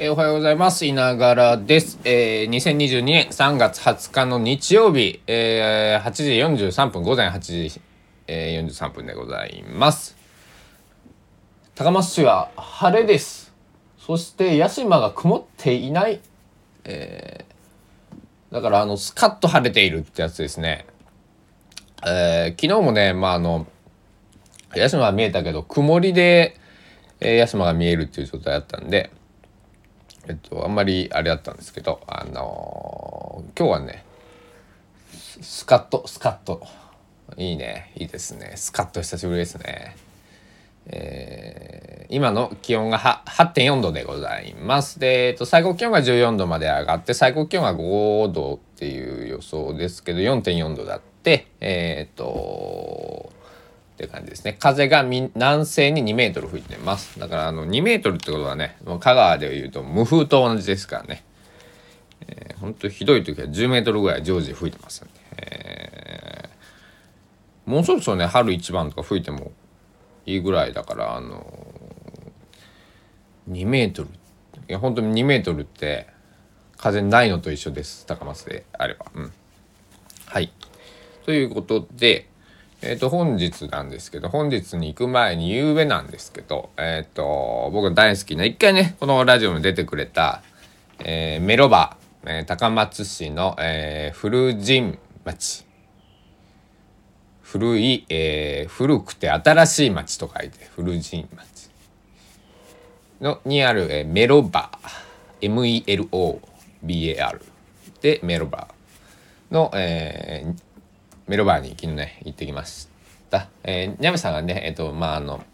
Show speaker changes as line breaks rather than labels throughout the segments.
えーおはようございます。いながらです。えー、2022年3月20日の日曜日、えー、8時43分、午前8時、えー、43分でございます。高松市は晴れです。そして、屋島が曇っていない。えー、だから、あの、スカッと晴れているってやつですね。えー、昨日もね、まあ、あの、屋島は見えたけど、曇りで、えー、屋島が見えるっていう状態だったんで、えっと、あんまりあれだったんですけど、あのー今日はね、スカッと、スカッと。いいね。いいですね。スカッと久しぶりですね。えー今の気温が8.4度でございます。で、えっと、最高気温が14度まで上がって、最高気温が5度っていう予想ですけど、4.4度だって、えーっと、って感じですね。風が南西に2メートル吹いてます。だからあの2メートルってことはね、香川でいうと無風と同じですからね。えー、ほんとひどい時は10メートルぐらい常時吹いてますんで。えーもうそろそろね、春一番とか吹いてもいいぐらいだから、あのー、2メートル。いや、本当に2メートルって風ないのと一緒です。高松であれば。うん。はい。ということで、えっ、と、本日なんですけど、本日に行く前に夕べなんですけど、えっ、と、僕大好きな、一回ね、このラジオに出てくれた、えーメロバ、えー高松市の、えー古神町。古い、えー古くて新しい町と書いて、古神町。の、にある、えーメロバ、M-E-L-O-B-A-R で、メロバの、えーメロバーに昨日ね行ってきました。えー、ニャメさんがねえっ、とまああの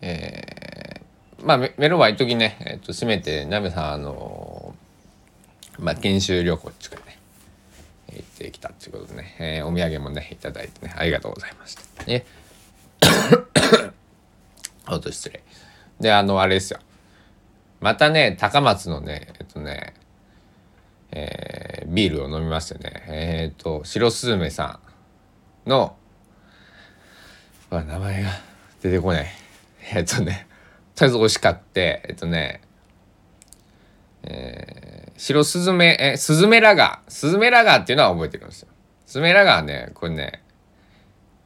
えーまあメメロバー一時ねえっ、と閉めてニャメさんあのまあ研修旅行っていうかね行ってきたっていうことでね、えーお土産もねいただいてねありがとうございました。ね ほんと失礼。であのあれですよまたね高松のねえっとねえービールを飲みましてね。えっ、と白スズメさんの名前が出てこない。えっ、とねとりあえず美味しかってえっ、とねえー白スズメえスズメラガ。ースズメラガーっていうのは覚えてるんですよ。スズメラガーねこれね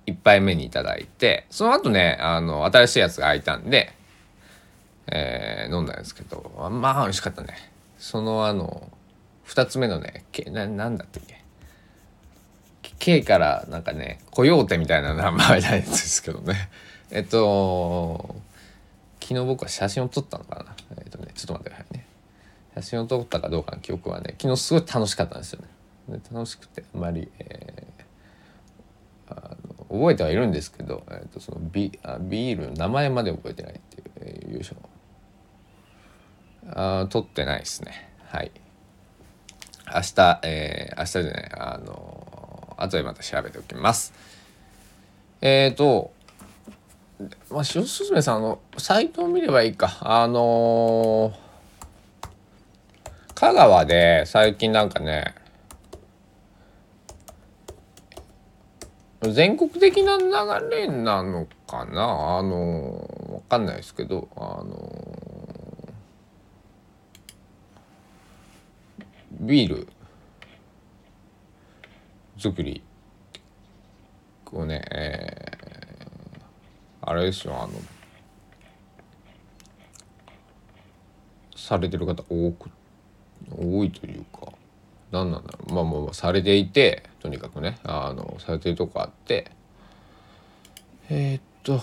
一杯目にいただいてその後ねあの新しいやつが開いたんでえー飲んだんですけどまあ美味しかったね。そのあの2つ目のねけななんだったっけ？K からなんかねコヨーテみたいな名前なんですけどね。えっと昨日僕は写真を撮ったのかな？えっとねちょっと待ってくださいね。写真を撮ったかどうかの記憶はね昨日すごい楽しかったんですよね。楽しくてあまり、えーあの覚えてはいるんですけど、えっとそのビあビールの名前まで覚えてないっていう、えー優勝。あー撮ってないですね。はい。明日えー、明日じゃないあの後でまた調べておきます。えっ、ー、とまあ塩すずめさんあのサイトを見ればいいか。あのー香川で最近なんかね全国的な流れなのかな？あのわかんないですけどあのビール作りをね、えーあれですよあのされてる方多く多いというか何なんだろう。まあまあまあされていてとにかくねあのされてるとこあってえーっと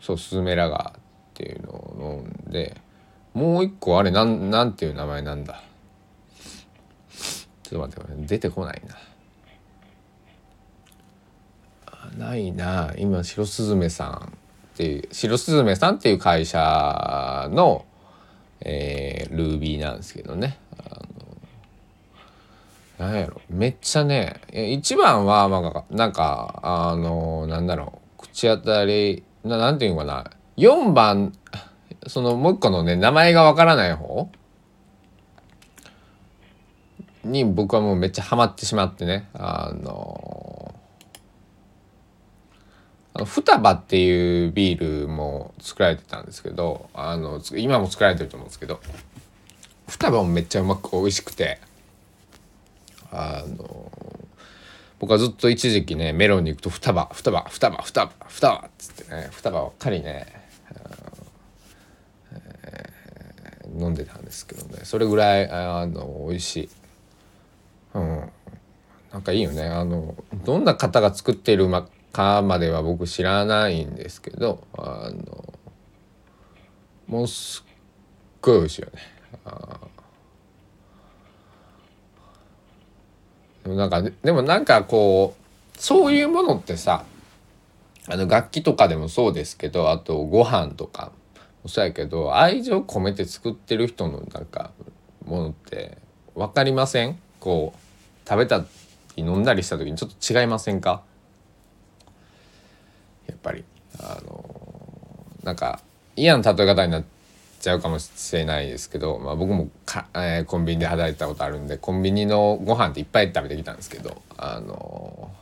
そうスズメラガーっていうのを飲んでもう一個あれなんなんていう名前なんだ。ちょっと待って出てこないな。ないな。今白スズメさんっていう白スズメさんっていう会社の、えー、ルービーなんですけどね。あのなんやろ。めっちゃね一番はまあなんかあのなんだろう。口当たりななんていうのかな。4番そのもう一個のね名前がわからない方に僕はもうめっちゃハマってしまってねあのあの双葉っていうビールも作られてたんですけどあの今も作られてると思うんですけど双葉もめっちゃうまく美味しくてあの僕はずっと一時期ねメロンに行くと双葉双葉双葉双葉双葉っつってね双葉ばっかりね、えー、飲んでたんですけどねそれぐらいあの美味しい。うん。なんかいいよね。あのどんな方が作っているかまでは僕知らないんですけどあのもうすっごい美味しいよね。あでもなんかでもなんかこうそういうものってさあの楽器とかでもそうですけどあとご飯とかもそうやけど愛情込めて作ってる人のなんかものって分かりません？こう食べたり飲んだりした時にちょっと違いませんか？やっぱり。あのなんか嫌な例え方になっちゃうかもしれないですけど、まあ、僕もか、えー、コンビニで働いてたことあるんでコンビニのご飯っていっぱい食べてきたんですけどあの、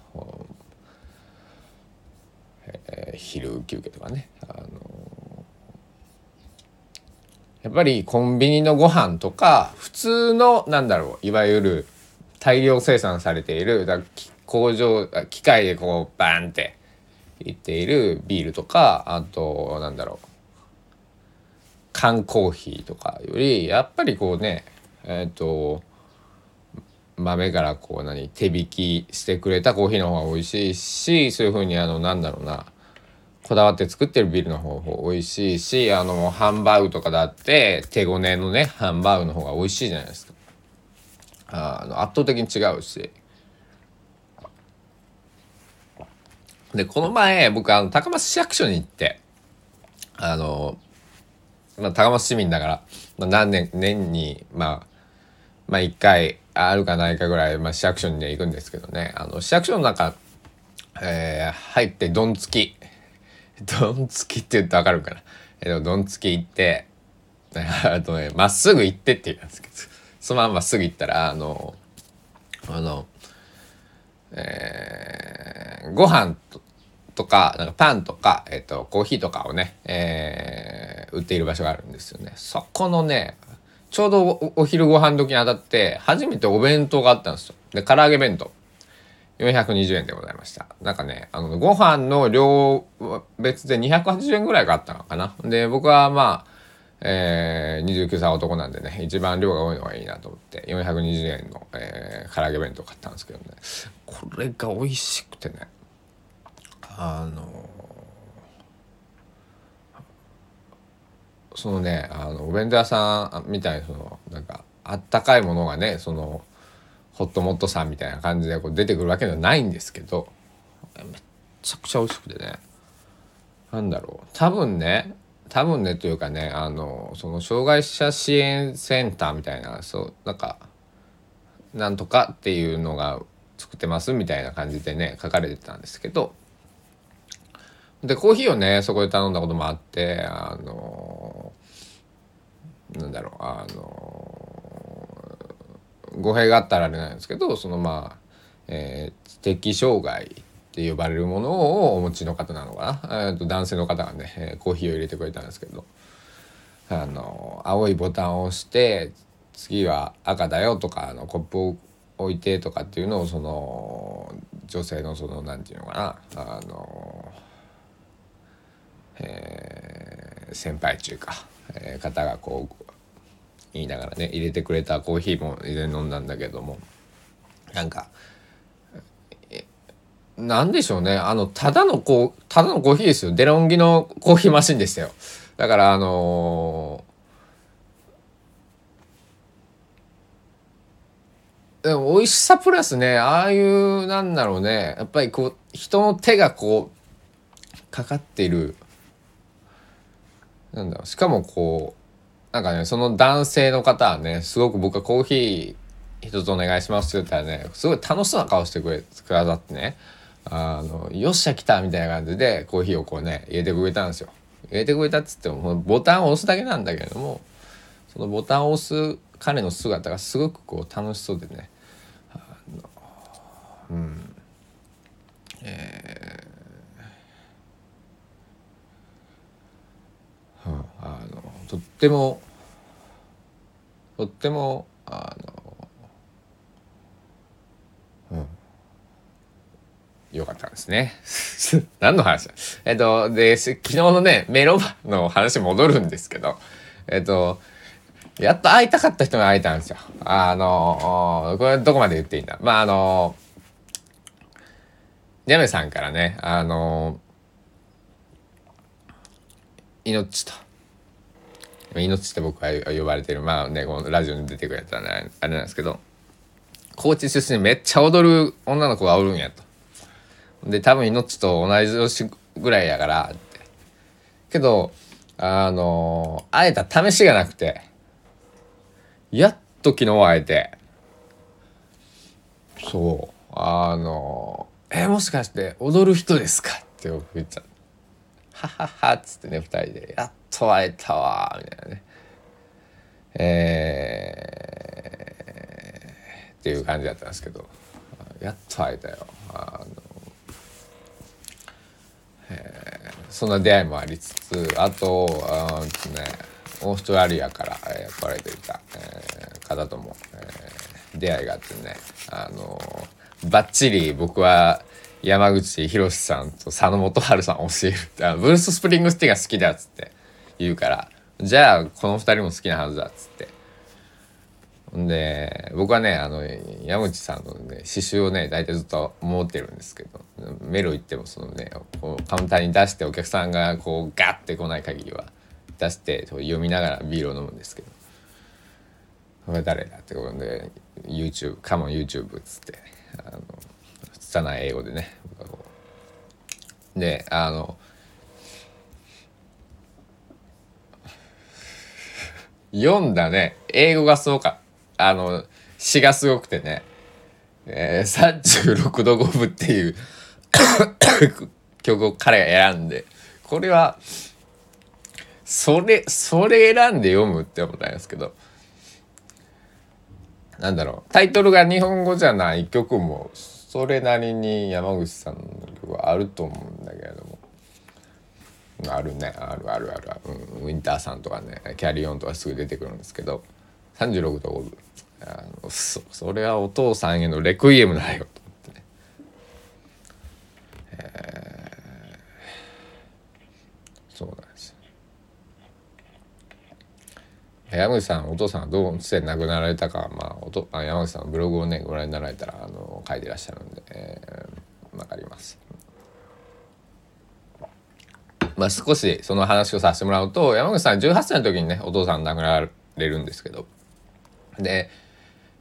えー、昼休憩とかねあのやっぱりコンビニのご飯とか普通のなんだろういわゆる大量生産されているだ工場機械でこうバーンっていっているビールとかあとなんだろう缶コーヒーとかよりやっぱりこうねえっ、ー、と豆からこう何手引きしてくれたコーヒーの方が美味しいしそういう風にあのなんだろうなこだわって作ってるビールの方が美味しいしあのハンバーグとかだって手ごねのねハンバーグの方が美味しいじゃないですか。あの圧倒的に違うし。でこの前僕あの高松市役所に行ってあのまあ、高松市民だから、まあ、何年年にまあまあ1回あるかないかぐらい、まあ、市役所に、ね、行くんですけどね。あの市役所の中、えー、入ってどんつき。どんつきって言ってわかるかな、えー、どんつき行ってあとねまっすぐ行ってって言うんですけどそのまままっすぐ行ったらあのあのえー、ご飯ととか、なんかパンとか、えっ、と、コーヒーとかをね、えー、売っている場所があるんですよね。そこのね、ちょうどお昼ご飯時に当たって、初めてお弁当があったんですよ。で、唐揚げ弁当。420円でございました。なんかね、あの、ご飯の量別で280円ぐらいがあったのかな。で、僕はまあ、えー、29歳男なんでね、一番量が多いのがいいなと思って、420円の、えー、唐揚げ弁当買ったんですけどね、これが美味しくてね、あのそのねあのお弁当屋さんみたいなそのなんかあったかいものがねそのホットモットさんみたいな感じでこう出てくるわけではないんですけどめっちゃくちゃ美味しくてね。なんだろう。多分ね多分ねというかねあのその障害者支援センターみたいなそうなんかなんとかっていうのが作ってますみたいな感じでね書かれてたんですけどでコーヒーをねそこで頼んだこともあってあのなんだろうあの語弊があったらあれなんですけどそのまあ、えー、知的障害って呼ばれるものをお持ちの方なのかな、えー、と男性の方がね、えー、コーヒーを入れてくれたんですけど。あの青いボタンを押して次は赤だよとかあのコップを置いてとかっていうのをその女性のその何て言うのかな。あのえー、先輩というか、えー、方がこう言いながらね入れてくれたコーヒーも以前飲んだんだけどもなんかなんでしょうね。あのただのこうただのコーヒーですよ。デロンギのコーヒーマシンでしたよ。だからあのー、でも美味しさプラスねああいうなんだろうね。やっぱりこう人の手がこうかかっている。なんだろう。しかもこうなんかね、その男性の方はね、すごく僕はコーヒー一つお願いしますって言ったらね、すごい楽しそうな顔してくれ、くださってね、あの、よっしゃ来たみたいな感じでコーヒーをこうね、入れてくれたんですよ。入れてくれたっつっても、ボタンを押すだけなんだけれども、そのボタンを押す彼の姿がすごくこう楽しそうでね、うん、えー、うん、あのとってもとってもあのうんよかったですね。何の話だ？えっと、で、昨日のね、メロバの話戻るんですけど、えっと、やっと会いたかった人が会えたんですよ。あの、これどこまで言っていいんだ？まあ、あの、ジャメさんからね、あの、命と、命って僕は呼ばれてる、まあね、このラジオに出てくれたらあれなんですけど、高知出身めっちゃ踊る女の子がおるんやと。で、多分命と同じ年ぐらいやからって。けど、あの、会えた試しがなくて、やっと昨日会えて、そう、あの、え、もしかして踊る人ですか？って僕言っちゃう。はははっつってね、二人で、やっと会えたわ、みたいなね。えー、っていう感じだったんですけど、やっと会えたよ。あのえー、そんな出会いもありつつあとあねオーストラリアから、えー、来られていた、えー、方とも、えー、出会いがあってねあの、ばっちり僕は山口博さんと佐野元春さんを教えるってブルース・スプリングスティが好きだっつって言うからじゃあこの2人も好きなはずだっつってで僕はねあの山口さんのね刺繍をね大体ずっと持ってるんですけどメロ行ってもそのねこうカウンターに出してお客さんがこうガッて来ない限りは出して読みながらビールを飲むんですけど「これ誰だ?」ってことで YouTube「カモン YouTube」っつってあの拙い英語でねであの読んだね。英語がすごかあの詩がすごくてね、えー、36度5分っていう 曲を彼が選んで。これはそれそれ選んで読むって思ったんですけど。なんだろう。タイトルが日本語じゃない曲もそれなりに山口さんの曲はあると思うんあるね。あるあるある、うん、ウィンターさんとかねキャリオンとかすぐ出てくるんですけど36度5分。あのそそれはお父さんへのレクイエムだよと思ってね、えー、そうなんです。山口さんお父さんがどうして亡くなられたか、まあ、おとあ山口さんのブログをねご覧になられたらあの書いてらっしゃるんで、えー、分かります。まあ、少しその話をさせてもらうと山口さん18歳の時にねお父さん亡くなられるんですけど。で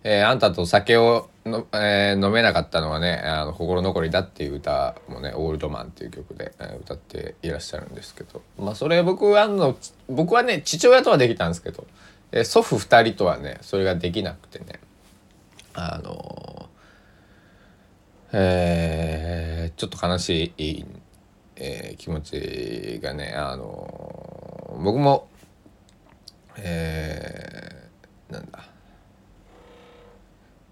えー、あんたと酒をの、えー、飲めなかったのはねあの心残りだっていう歌もね「オールドマン」っていう曲で、えー、歌っていらっしゃるんですけど。まあそれ僕はの僕はね父親とはできたんですけど、えー、祖父2人とはねそれができなくてね。あのえー、ちょっと悲しい、えー、気持ちがねあの僕もえー、なんだ。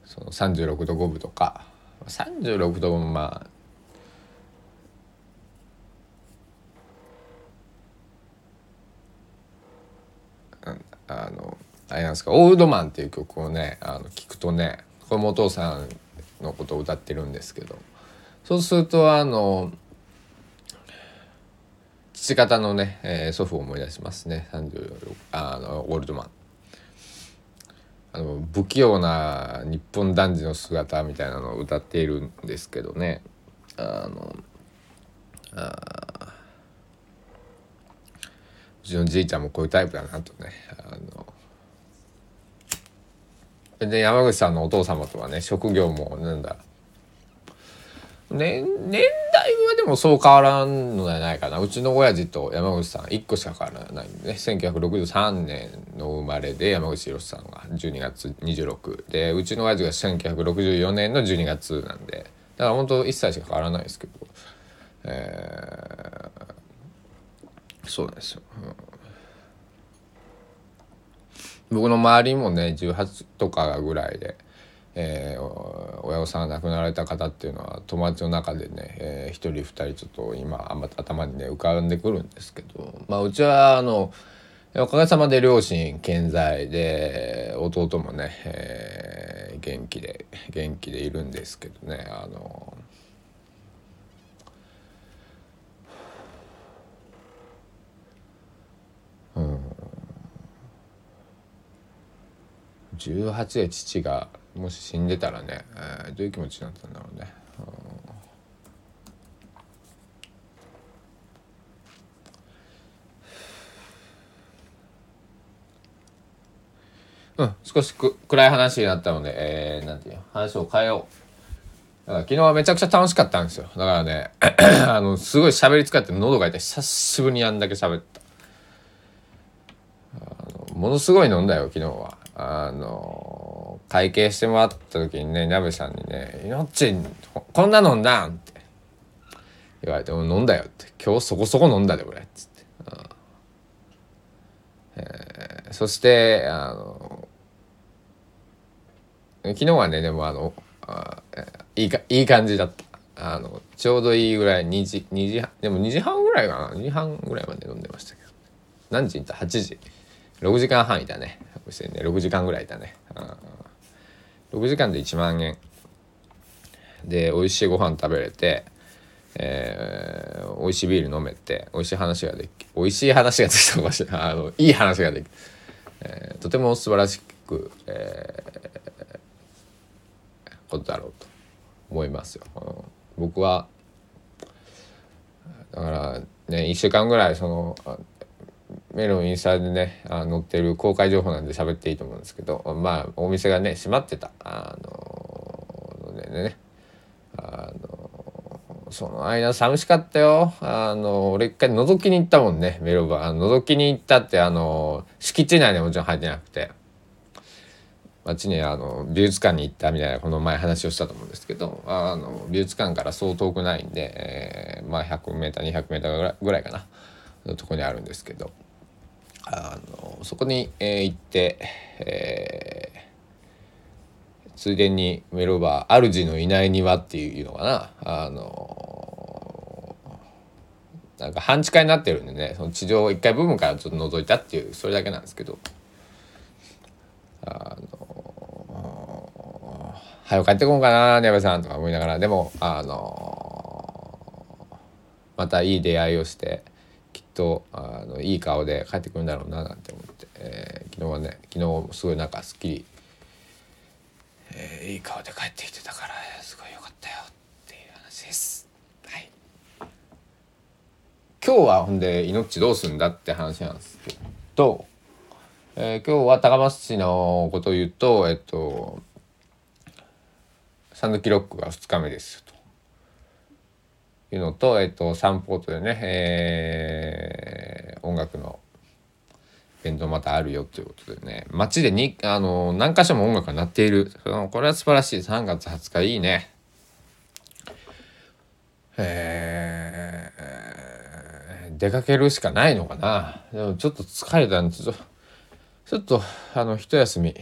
その36度5分とか。36度もまああのあれなんですか「オールドマン」っていう曲をねあの聞くとねこれもお父さんのことを歌ってるんですけど。そうするとあの父方のね、えー、祖父を思い出しますね。36あのオールドマン。あの不器用な日本男児の姿みたいなのを歌っているんですけどね。あのあうちのじいちゃんもこういうタイプだなとね。あので山口さんのお父様とはね職業もなんだ。年年代はでもそう変わらんのではないかな。うちの親父と山口さん1個しか変わらないんでね。1963年の生まれで山口博さんが12月26でうちの親父が1964年の12月なんで。だから本当1歳しか変わらないですけど。えー、そうなんですよ、うん、僕の周りもね18とかぐらいで。えー、親御さんが亡くなられた方っていうのは友達の中でね、えー、1人2人ちょっと今あんま頭にね浮かんでくるんですけど、まあ、うちはあの、おかげさまで両親健在で弟もね、えー、元気で元気でいるんですけどねあのうん。18で父がもし死んでたらね、えー、どういう気持ちになったんだろうね。うん、少しく暗い話になったので、えー、なんていう話を変えよう。だから昨日はめちゃくちゃ楽しかったんですよ。だからね、あの、すごい喋り疲れて喉が痛い。久しぶりにあんだけ喋った。あのものすごい飲んだよ、昨日は。あの、会計してもらった時にね、鍋さんにね、いのっち、こんな飲んだん？って言われて、も飲んだよって。今日そこそこ飲んだで、俺。つって。えー、そして、あの、昨日はね、でもあの、あいいか、いい感じだった。あの、ちょうどいいぐらい、2時、2時半、でも2時半ぐらいかな、2時半ぐらいまで飲んでましたけど。何時にいた ?8 時。6時間半いたね。ね6時間ぐらいいたね。6時間で1万円。で、美味しいご飯食べれて、えー、美味しいビール飲めて、美味しい話ができ、美味しい話ができたかもしれない。あの、いい話ができ、えー、とても素晴らしく、えー、ことだろうと思いますよ。僕は、だからね、1週間ぐらいその、メロンインスタでねあ載ってる公開情報なんで喋っていいと思うんですけどまあお店がね閉まってた。あのでね。あのその間寂しかったよ。あの俺一回覗きに行ったもんねメロバー。覗きに行ったってあの敷地内にもちろん入ってなくて。街にあの美術館に行ったみたいなこの前話をしたと思うんですけどあの美術館からそう遠くないんで、えー、まあ 100m200m ぐらいかな。のとこにあるんですけどあのそこに、えー、行って、えー、ついでにメロバー主のいない庭っていうのかな？あのなんか半地下になってるんでねその地上1階部分からちょっと覗いたっていうそれだけなんですけどあの「早く帰ってこんかなねばさん」とか思いながらでもあのまたいい出会いをして。とあのいい顔で帰ってくるんだろうななんて思って、えー、昨日はね昨日すごいなんかすっきり、えー、いい顔で帰ってきてたからすごい良かったよっていう話です。はい、今日はほんで命どうすんだって話なんですけど、えー、今日は高松市のことを言うとえっとサンドキロックが2日目です。いうのと、えっと、サンポートでね、えー、音楽のイベントまたあるよということでね、街でに、あの、何箇所も音楽が鳴っている。これは素晴らしい。3月20日いいね。えー、出かけるしかないのかな。でもちょっと疲れたんで、ちょっと、ちょっと、あの、一休み、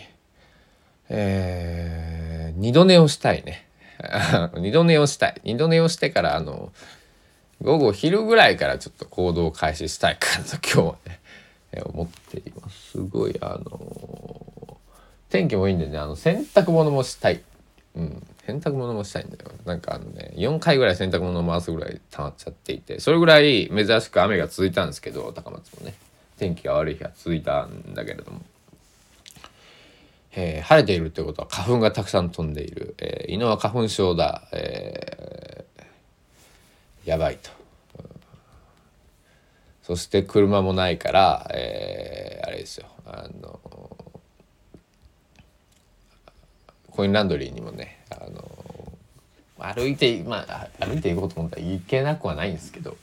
えー、二度寝をしたいね。二度寝をしたい。二度寝をしてから、あの、午後昼ぐらいからちょっと行動を開始したいかなと今日はね、え思っています。すごい、あの天気もいいんでね、あの、洗濯物もしたい。うん。洗濯物もしたいんだよ。なんかあのね、4回ぐらい洗濯物を回すぐらい溜まっちゃっていて、それぐらい珍しく雨が続いたんですけど、高松もね、天気が悪い日が続いたんだけれども。えー、晴れているということは花粉がたくさん飛んでいる、えー、犬は花粉症だ、えー、やばいと、うん、そして車もないから、えー、あれですよ。あのコインランドリーにもねあの歩いてまあ歩いていこうと思ったら行けなくはないんですけど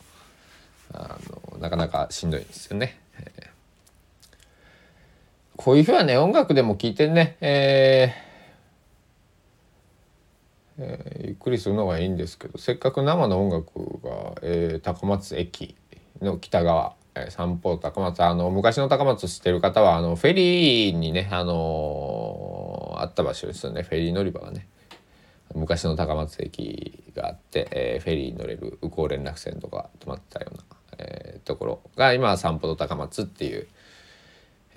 あのなかなかしんどいんですよね。えー。こういう日はね、音楽でも聴いてね、えーえー、ゆっくりするのがいいんですけど、せっかく生の音楽が、えー、高松駅の北側、えー、散歩高松、あの、昔の高松知ってる方は、あの、フェリーにね、あのー、あった場所ですよね、フェリー乗り場がね。昔の高松駅があって、えー、フェリーに乗れる宇高連絡船とか止まってたような、えー、ところが今は散歩と高松っていう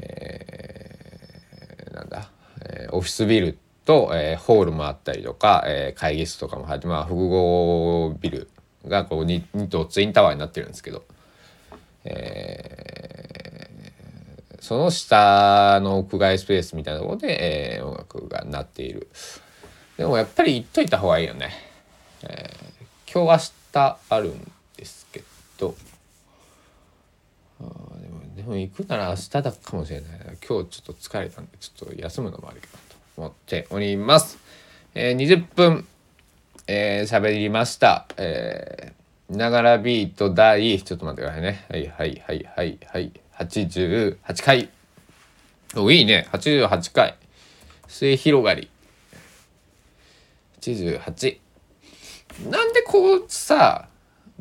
えー、なんだ、えー、オフィスビルと、えー、ホールもあったりとか、えー、会議室とかも入ってまあ複合ビルがこう 2, 2棟ツインタワーになってるんですけど、えー、その下の屋外スペースみたいなところで、えー、音楽が鳴っている。でもやっぱり言っといた方がいいよね、えー、今日明日あるんですけどあででも行くなら明日だかもしれない今日ちょっと疲れたんでちょっと休むのもあるけどと思っております、えー、20分えー、喋りました。えー、ながらビート第、ちょっと待ってくださいね。はいはいはいはいはい。88回。お、いいね。88回。末広がり。88。なんでこうさ、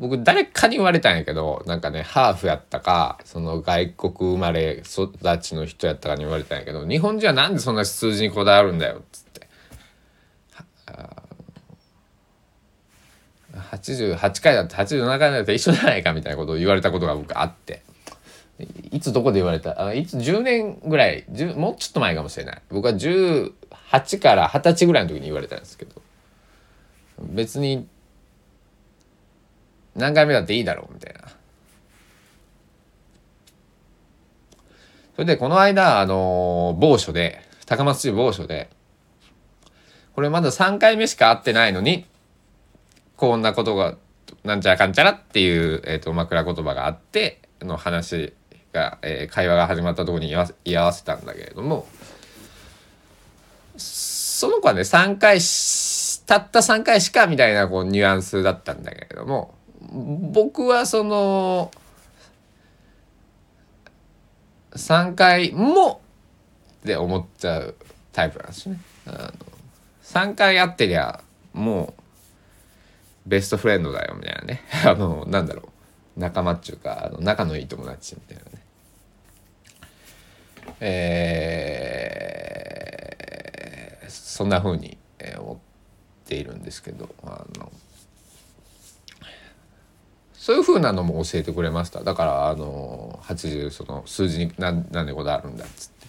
僕誰かに言われたんやけど、なんかね、ハーフやったか、その外国生まれ育ちの人やったかに言われたんやけど、日本人はなんでそんな数字にこだわるんだよ、っつって。88回だって87回だって一緒じゃないかみたいなことを言われたことが僕あって。いつどこで言われた？あいつ10年ぐらいもうちょっと前かもしれない。僕は18から20歳ぐらいの時に言われたんですけど。別に何回目だっていいだろうみたいな。それでこの間あの某所で高松市某所でこれまだ3回目しか会ってないのにこんなことがなんちゃらかんちゃらっていう、えーと、枕言葉があっての話が、えー、会話が始まったところに居合わせたんだけれどもその子はね3回たった3回しかみたいなこうニュアンスだったんだけれども僕はその3回もって思っちゃうタイプなんですね。あの3回会ってりゃもうベストフレンドだよみたいなね。あのなんだろう。仲間っちゅうかあの仲のいい友達みたいなね。えー、そんな風に思っているんですけどあのそういう風なのも教えてくれました。だからあの80その数字に何何でこだわるんだっつって。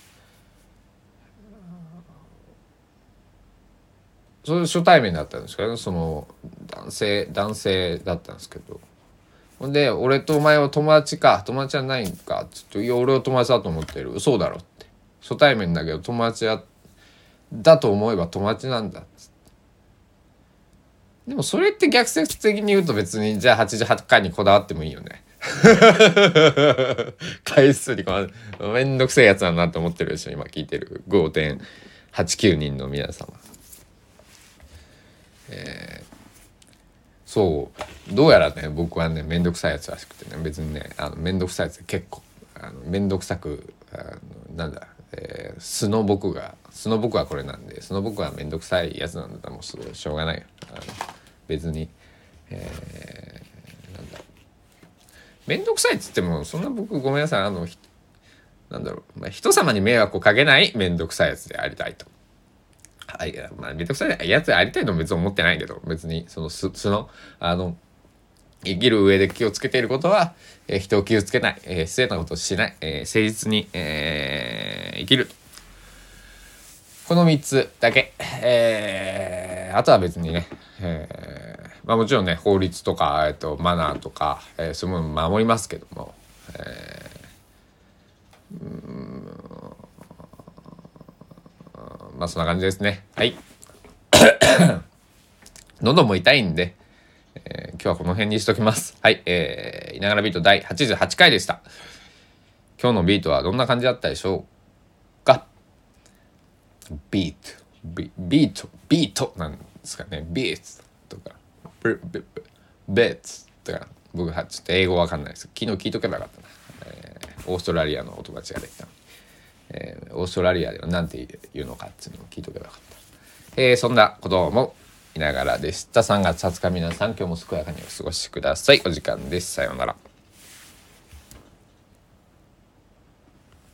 それ初対面だったんですけどその男性男性だったんですけど。ほんで「俺とお前は友達か友達はないんか」っつって「いや俺は友達だと思ってる。そうだろ」って。初対面だけど友達やだと思えば友達なんだっつって。でもそれって逆説的に言うと別にじゃあ88回にこだわってもいいよね。回数にこめんどくせえやつだなって思ってるでしょ今聞いてる。5.89人の皆様。えー、そう。どうやらね僕はね面倒くさいやつらしくてね。別にねあの面倒くさいやつ結構。あの面倒くさくあのなんだ、えー、素の僕が素の僕はこれなんで素の僕は面倒くさいやつなんだったらもうすごいしょうがないあの別に、えー、なんだ面倒くさいっつってもそんな僕ごめんなさい。あのなんだろう、まあ、人様に迷惑をかけない面倒くさいやつでありたいと。あいまあめんどくさい。やつやりたいのも別に思ってないけど別にそのすそのあの生きる上で気をつけていることは、えー、人を傷つけない、えー、失礼なことをしない、えー、誠実に、えー、生きる。この3つだけ、えー、あとは別にね、えーまあ、もちろんね法律とか、えーと、マナーとか、えー、そういうものを守りますけども、えー、まあそんな感じですね。はい。喉も痛いんで、えー、今日はこの辺にしときます。はい。えー、いながらビート第88回でした。今日のビートはどんな感じだったでしょうか？ビート、ビビート、ビートなんですかね。ビートとか、ブブブベッツとか、僕はちょっと英語わかんないです。昨日聞いとけばよかったな。えー、オーストラリアのお友達ができたえー、オーストラリアでは何て言うのかっていうのを聞いとけばよかった。えー、そんなこともいながらでした。3月20日皆さん今日も健やかにお過ごしください。お時間です。さようなら。